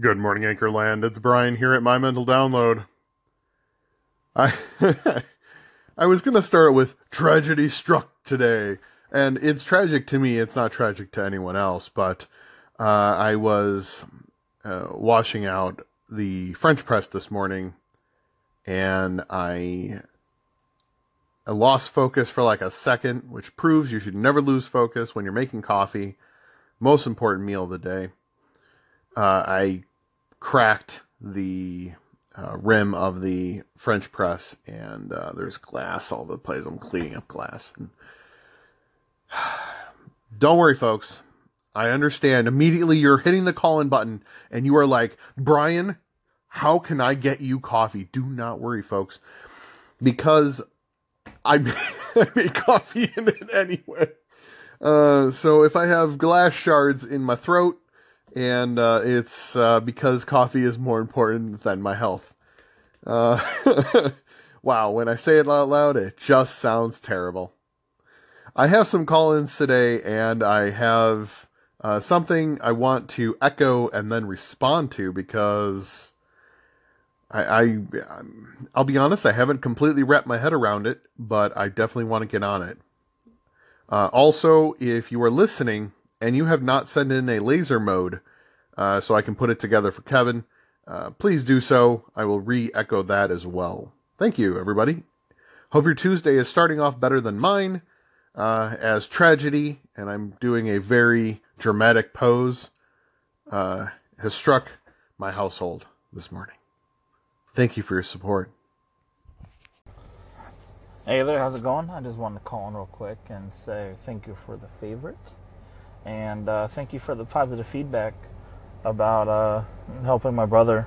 Good morning, Anchorland. It's Brian here at My Mental Download. I I was gonna start with tragedy struck today, and it's tragic to me. It's not tragic to anyone else, but uh, I was uh, washing out the French press this morning, and I I lost focus for like a second, which proves you should never lose focus when you're making coffee. Most important meal of the day. Uh, I cracked the uh, rim of the French press, and uh, there's glass all the place. I'm cleaning up glass. And... Don't worry, folks. I understand. Immediately, you're hitting the call in button, and you are like, Brian, how can I get you coffee? Do not worry, folks, because I made coffee in it anyway. Uh, so if I have glass shards in my throat, and uh, it's uh, because coffee is more important than my health. Uh, wow, when I say it out loud, it just sounds terrible. I have some call ins today, and I have uh, something I want to echo and then respond to because I, I I'll be honest, I haven't completely wrapped my head around it, but I definitely want to get on it. Uh, also, if you are listening and you have not sent in a laser mode uh, so I can put it together for Kevin, uh, please do so. I will re echo that as well. Thank you, everybody. Hope your Tuesday is starting off better than mine uh, as tragedy, and I'm doing a very dramatic pose, uh, has struck my household this morning. Thank you for your support. Hey there, how's it going? I just wanted to call in real quick and say thank you for the favorite, and uh, thank you for the positive feedback about uh, helping my brother.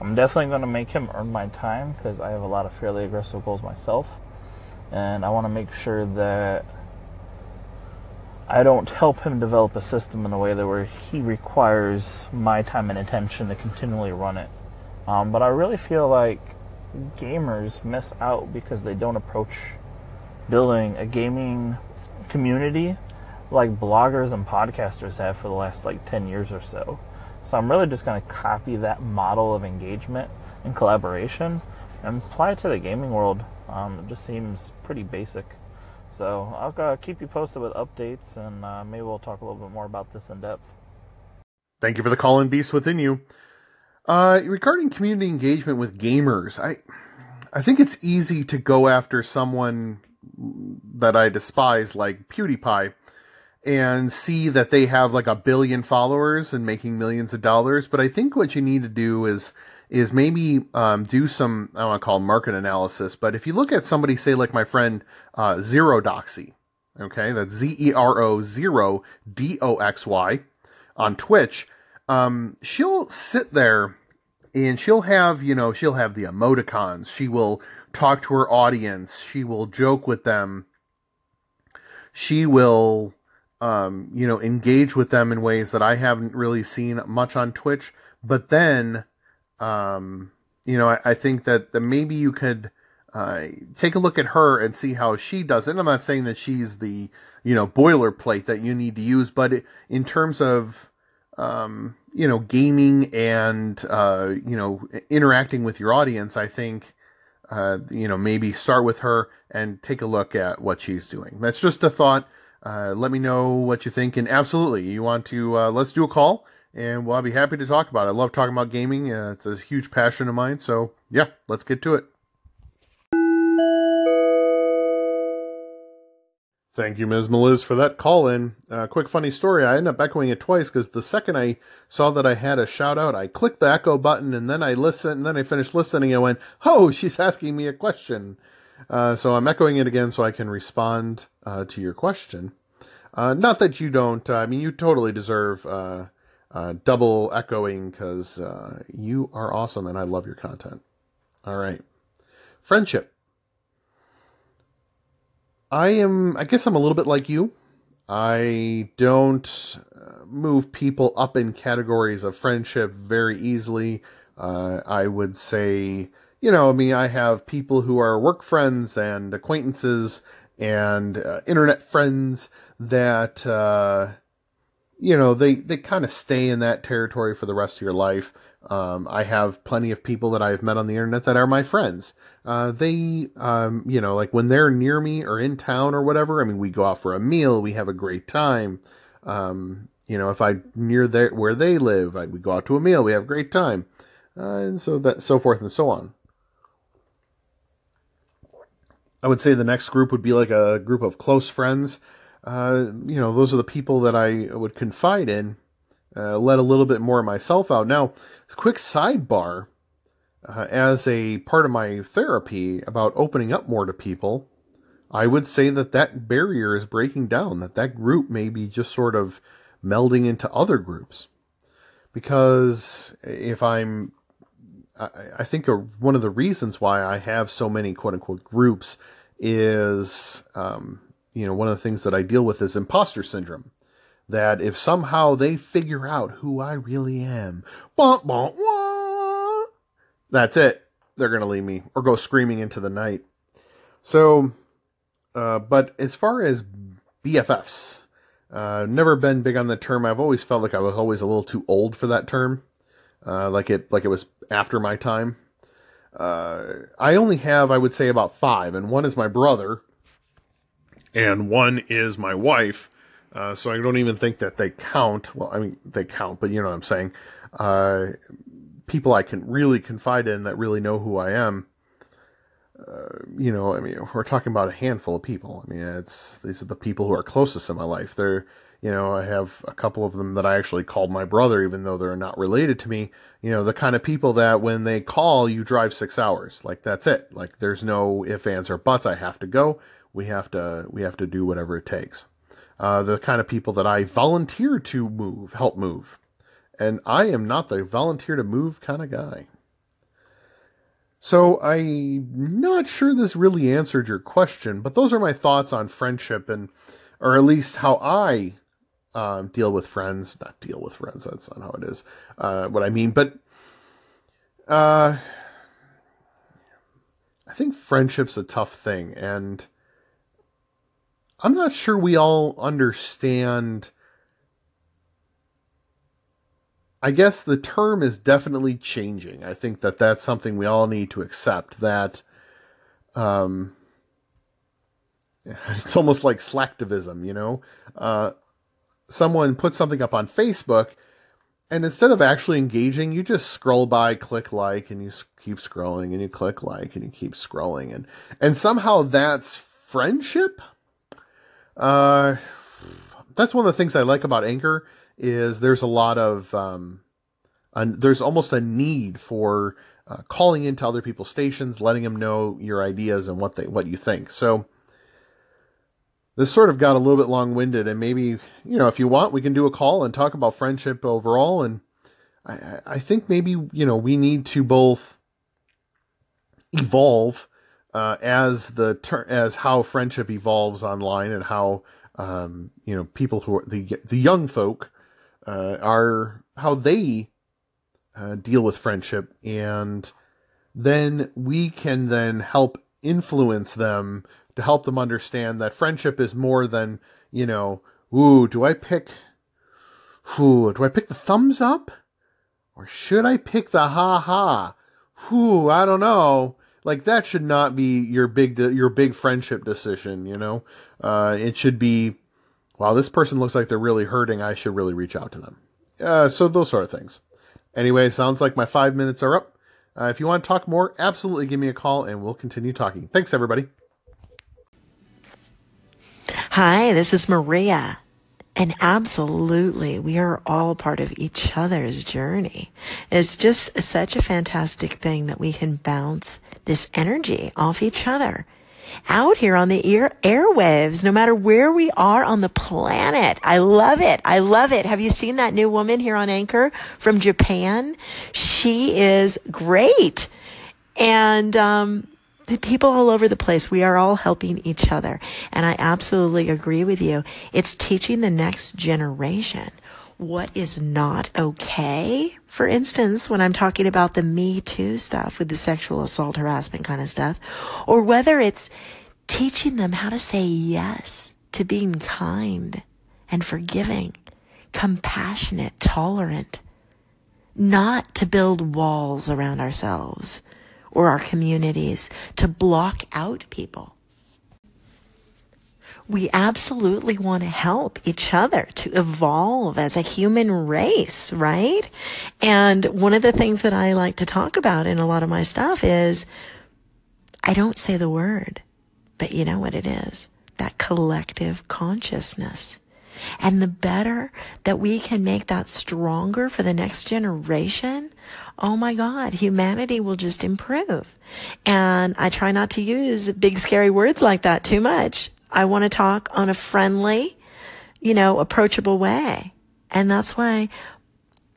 I'm definitely going to make him earn my time because I have a lot of fairly aggressive goals myself, and I want to make sure that I don't help him develop a system in a way that where he requires my time and attention to continually run it. Um, but I really feel like gamers miss out because they don't approach building a gaming community like bloggers and podcasters have for the last like 10 years or so. So I'm really just going to copy that model of engagement and collaboration and apply it to the gaming world. Um, it just seems pretty basic. So I'll uh, keep you posted with updates and uh, maybe we'll talk a little bit more about this in depth. Thank you for the call in beast within you. Uh, regarding community engagement with gamers, I I think it's easy to go after someone that I despise, like PewDiePie, and see that they have like a billion followers and making millions of dollars. But I think what you need to do is is maybe um, do some I don't want to call market analysis, but if you look at somebody, say like my friend uh, Zero Doxy, okay, that's Z E R O zero D O X Y on Twitch um, she'll sit there and she'll have, you know, she'll have the emoticons. She will talk to her audience. She will joke with them. She will, um, you know, engage with them in ways that I haven't really seen much on Twitch. But then, um, you know, I, I think that, maybe you could uh, take a look at her and see how she does it. And I'm not saying that she's the, you know, boilerplate that you need to use, but in terms of um, you know, gaming and uh, you know, interacting with your audience, I think uh, you know, maybe start with her and take a look at what she's doing. That's just a thought. Uh, let me know what you think. And absolutely, you want to uh, let's do a call, and we'll I'll be happy to talk about it. I love talking about gaming. Uh, it's a huge passion of mine. So yeah, let's get to it. Thank you, Ms. Meliz, for that call in. Uh, quick funny story. I ended up echoing it twice because the second I saw that I had a shout out, I clicked the echo button and then I listened, and then I finished listening and went, oh, she's asking me a question. Uh, so I'm echoing it again so I can respond uh, to your question. Uh, not that you don't, uh, I mean, you totally deserve uh, double echoing because you are awesome and I love your content. All right. Friendship. I am, I guess I'm a little bit like you. I don't move people up in categories of friendship very easily. I would say, you know, I mean, I have people who are work friends and acquaintances and uh, internet friends that, uh, you know, they, they kind of stay in that territory for the rest of your life. Um, I have plenty of people that I've met on the internet that are my friends. Uh, they, um, you know, like when they're near me or in town or whatever, I mean, we go out for a meal, we have a great time. Um, you know, if I near there where they live, I, we go out to a meal, we have a great time, uh, and so that so forth and so on. I would say the next group would be like a group of close friends. Uh, you know, those are the people that I would confide in, uh, let a little bit more of myself out. Now, quick sidebar uh, as a part of my therapy about opening up more to people, I would say that that barrier is breaking down, that that group may be just sort of melding into other groups. Because if I'm, I, think a, one of the reasons why I have so many quote unquote groups is, um, you know, one of the things that I deal with is imposter syndrome. That if somehow they figure out who I really am, wah, that's it. They're going to leave me or go screaming into the night. So, uh, but as far as BFFs, uh, never been big on the term. I've always felt like I was always a little too old for that term. Uh, like it, like it was after my time. Uh, I only have, I would say, about five, and one is my brother, and one is my wife. Uh, so I don't even think that they count. Well, I mean, they count, but you know what I'm saying. Uh, people I can really confide in that really know who I am. Uh, you know, I mean, we're talking about a handful of people. I mean, it's these are the people who are closest in my life. They're, you know, I have a couple of them that I actually called my brother, even though they're not related to me. You know, the kind of people that when they call, you drive six hours. Like that's it. Like there's no if, ands, or buts. I have to go. We have to. We have to do whatever it takes. Uh, the kind of people that I volunteer to move, help move, and I am not the volunteer to move kind of guy. So I'm not sure this really answered your question, but those are my thoughts on friendship and, or at least how I um, deal with friends. Not deal with friends. That's not how it is. Uh, what I mean, but uh, I think friendship's a tough thing, and I'm not sure we all understand I guess the term is definitely changing. I think that that's something we all need to accept that um, it's almost like slacktivism, you know? Uh, someone puts something up on Facebook and instead of actually engaging, you just scroll by, click like, and you keep scrolling, and you click like, and you keep scrolling, and and somehow that's friendship. Uh, that's one of the things I like about Anchor is there's a lot of um, there's almost a need for uh, calling into other people's stations, letting them know your ideas and what they what you think. So this sort of got a little bit long winded, and maybe you know if you want, we can do a call and talk about friendship overall. And I, I think maybe you know we need to both evolve uh, as the ter- as how friendship evolves online and how um, you know people who are the the young folk uh, are how they uh, deal with friendship, and then we can then help influence them to help them understand that friendship is more than you know. Ooh, do I pick? Ooh, do I pick the thumbs up, or should I pick the ha ha? Ooh, I don't know. Like that should not be your big de- your big friendship decision. You know, uh, it should be wow, this person looks like they're really hurting. I should really reach out to them. Uh, so those sort of things. Anyway, sounds like my five minutes are up. Uh, if you want to talk more, absolutely give me a call and we'll continue talking. Thanks, everybody. Hi, this is Maria. And absolutely, we are all part of each other's journey. It's just such a fantastic thing that we can bounce this energy off each other out here on the air airwaves, no matter where we are on the planet. I love it. I love it. Have you seen that new woman here on Anchor from Japan? She is great. And, um, the people all over the place, we are all helping each other. And I absolutely agree with you. It's teaching the next generation what is not okay. For instance, when I'm talking about the Me Too stuff with the sexual assault harassment kind of stuff, or whether it's teaching them how to say yes to being kind and forgiving, compassionate, tolerant, not to build walls around ourselves or our communities to block out people. We absolutely want to help each other to evolve as a human race, right? And one of the things that I like to talk about in a lot of my stuff is I don't say the word, but you know what it is? That collective consciousness. And the better that we can make that stronger for the next generation, oh my God, humanity will just improve. And I try not to use big scary words like that too much. I want to talk on a friendly, you know, approachable way. And that's why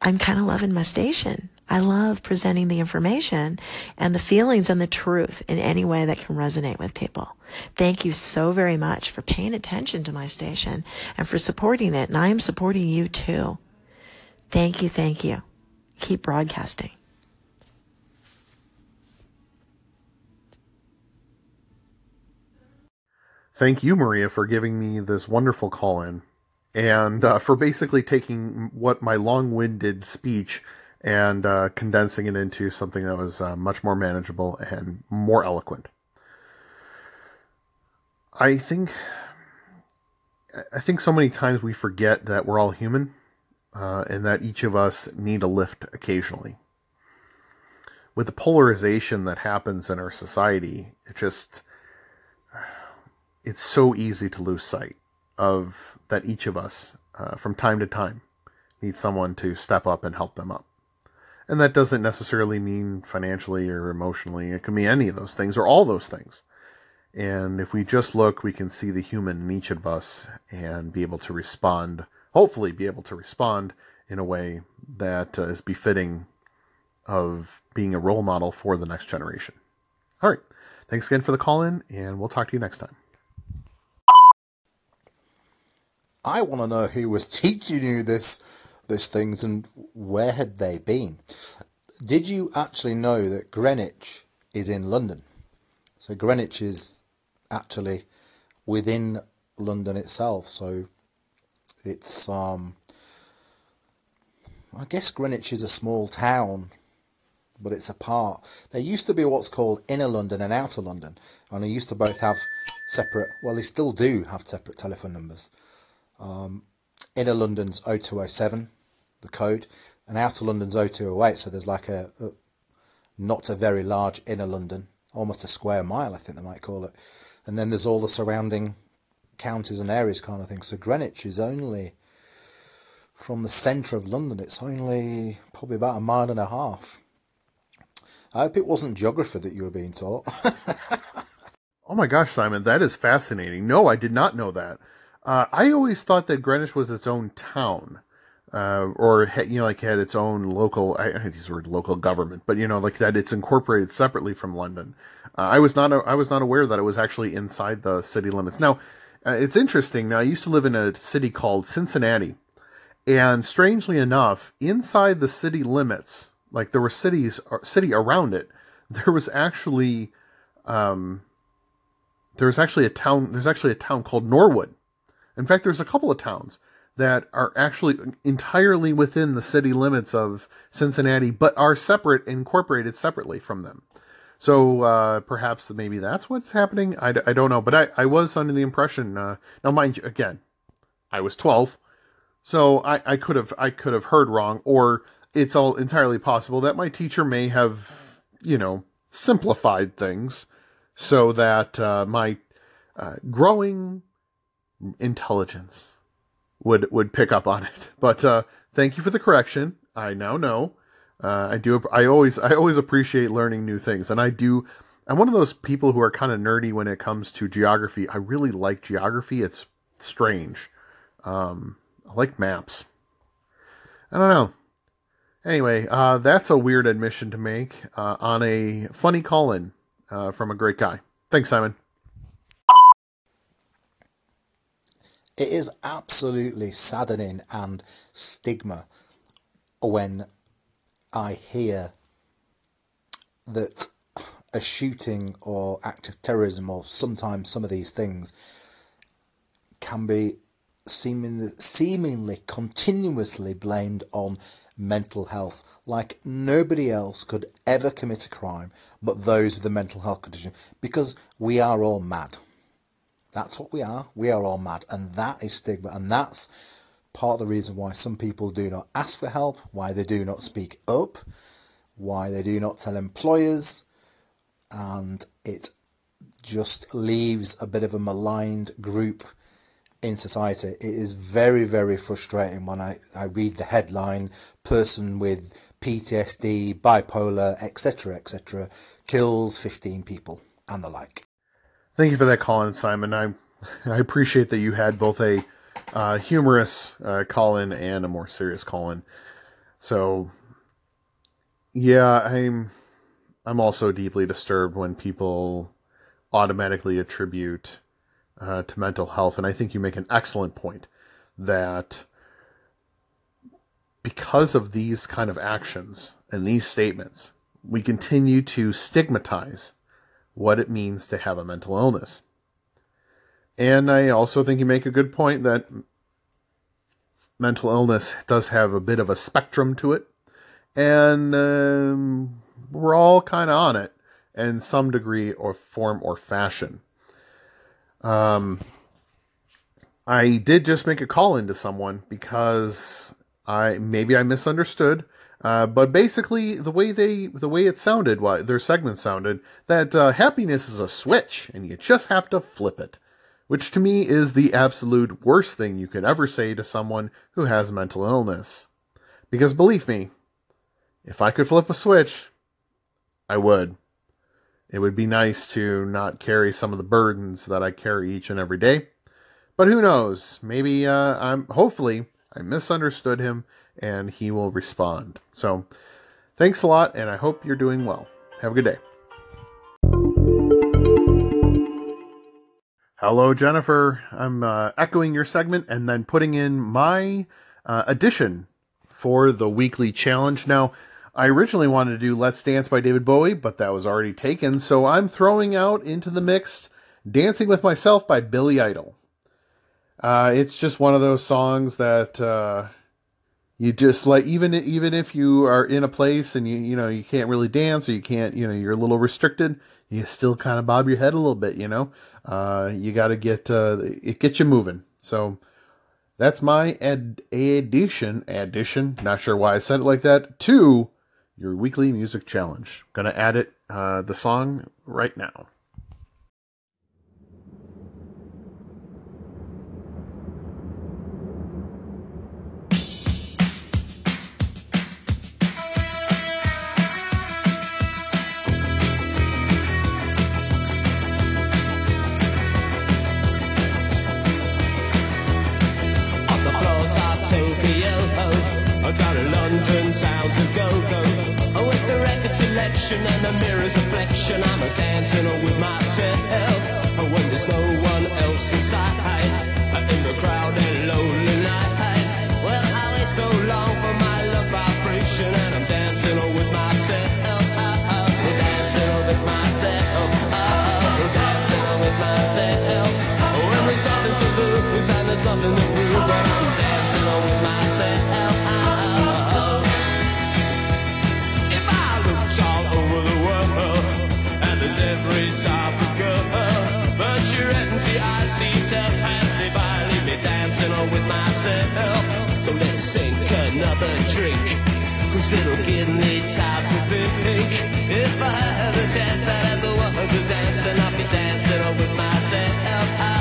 I'm kind of loving my station. I love presenting the information and the feelings and the truth in any way that can resonate with people. Thank you so very much for paying attention to my station and for supporting it. And I am supporting you too. Thank you. Thank you. Keep broadcasting. Thank you, Maria, for giving me this wonderful call in and uh, for basically taking what my long winded speech and uh, condensing it into something that was uh, much more manageable and more eloquent. I think I think so many times we forget that we're all human uh, and that each of us need a lift occasionally. With the polarization that happens in our society, it just it's so easy to lose sight of that each of us uh, from time to time need someone to step up and help them up. And that doesn't necessarily mean financially or emotionally. It can be any of those things or all those things. And if we just look, we can see the human in each of us and be able to respond, hopefully, be able to respond in a way that uh, is befitting of being a role model for the next generation. All right. Thanks again for the call in, and we'll talk to you next time. I want to know who was teaching you this these things and where had they been? Did you actually know that Greenwich is in London? So Greenwich is actually within London itself. So it's um I guess Greenwich is a small town, but it's a part. There used to be what's called inner London and outer London, and they used to both have separate. Well, they still do have separate telephone numbers. Um, inner London's 0207, the code, and outer London's 0208. So there's like a, a not a very large inner London, almost a square mile, I think they might call it. And then there's all the surrounding counties and areas kind of thing. So Greenwich is only from the centre of London. It's only probably about a mile and a half. I hope it wasn't geography that you were being taught. oh my gosh, Simon, that is fascinating. No, I did not know that. Uh, I always thought that Greenwich was its own town uh, or you know, like had its own local. I hate these word local government, but you know, like that it's incorporated separately from London. Uh, I was not I was not aware that it was actually inside the city limits. Now, uh, it's interesting. Now, I used to live in a city called Cincinnati, and strangely enough, inside the city limits, like there were cities uh, city around it, there was actually um, there was actually a town. There's actually a town called Norwood. In fact, there's a couple of towns that are actually entirely within the city limits of Cincinnati, but are separate, incorporated separately from them. So uh, perhaps maybe that's what's happening. I, I don't know, but I, I was under the impression. Uh, now, mind you, again, I was twelve, so I, I could have I could have heard wrong, or it's all entirely possible that my teacher may have you know simplified things so that uh, my uh, growing intelligence would would pick up on it. But uh, thank you for the correction. I now know. Uh, I do. I always I always appreciate learning new things, and I do. I'm one of those people who are kind of nerdy when it comes to geography. I really like geography. It's strange. Um, I like maps. I don't know. Anyway, uh, that's a weird admission to make uh, on a funny call in uh, from a great guy. Thanks, Simon. It is absolutely saddening and stigma when I hear that a shooting or act of terrorism or sometimes some of these things can be seemingly, seemingly continuously blamed on mental health, like nobody else could ever commit a crime but those with a mental health condition, because we are all mad. That's what we are. We are all mad, and that is stigma, and that's part of the reason why some people do not ask for help, why they do not speak up, why they do not tell employers, and it just leaves a bit of a maligned group in society. It is very, very frustrating when I, I read the headline person with PTSD, bipolar, etc., etc., kills 15 people and the like. Thank you for that call in, Simon. I, I appreciate that you had both a uh, humorous uh, call in and a more serious call in. So, yeah, I'm I'm also deeply disturbed when people automatically attribute uh, to mental health, and I think you make an excellent point that because of these kind of actions and these statements, we continue to stigmatize what it means to have a mental illness. And I also think you make a good point that mental illness does have a bit of a spectrum to it. And um, we're all kind of on it in some degree or form or fashion. Um, I did just make a call into someone because I maybe I misunderstood. Uh, but basically, the way they, the way it sounded, what their segment sounded, that uh, happiness is a switch, and you just have to flip it which to me is the absolute worst thing you could ever say to someone who has mental illness. Because believe me, if I could flip a switch, I would. It would be nice to not carry some of the burdens that I carry each and every day. But who knows? Maybe uh, I'm hopefully I misunderstood him and he will respond. So thanks a lot and I hope you're doing well. Have a good day. Hello, Jennifer. I'm uh, echoing your segment and then putting in my uh, addition for the weekly challenge. Now, I originally wanted to do Let's Dance by David Bowie, but that was already taken, so I'm throwing out into the mix Dancing with Myself by Billy Idol. Uh, it's just one of those songs that uh, you just like, even even if you are in a place and you you know you can't really dance or you can't you know you're a little restricted, you still kind of bob your head a little bit, you know. Uh, you got to get uh, it gets you moving. So that's my ad- addition. Addition. Not sure why I said it like that. To your weekly music challenge. Gonna add it. Uh, the song right now. Down in London town to go go. Oh, with the record selection and the mirror's reflection, I'm a dancing all with myself. Oh, when there's no one else inside, in the crowded lonely night. Well, I wait so long for my love vibration, and I'm dancing all with myself. Oh, dancing all with myself. Oh, dancing all with myself. When there's nothing to lose and there's nothing to prove, myself. So let's sink another drink, cause it'll give me time to think. If I have a chance, I'd ask a woman to dance, and I'll be dancing with myself. Oh,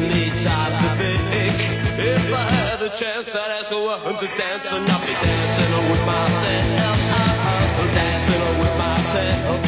me time to think. If I had the chance, I'd ask a woman to dance and not be dancing with myself. Dancing with myself.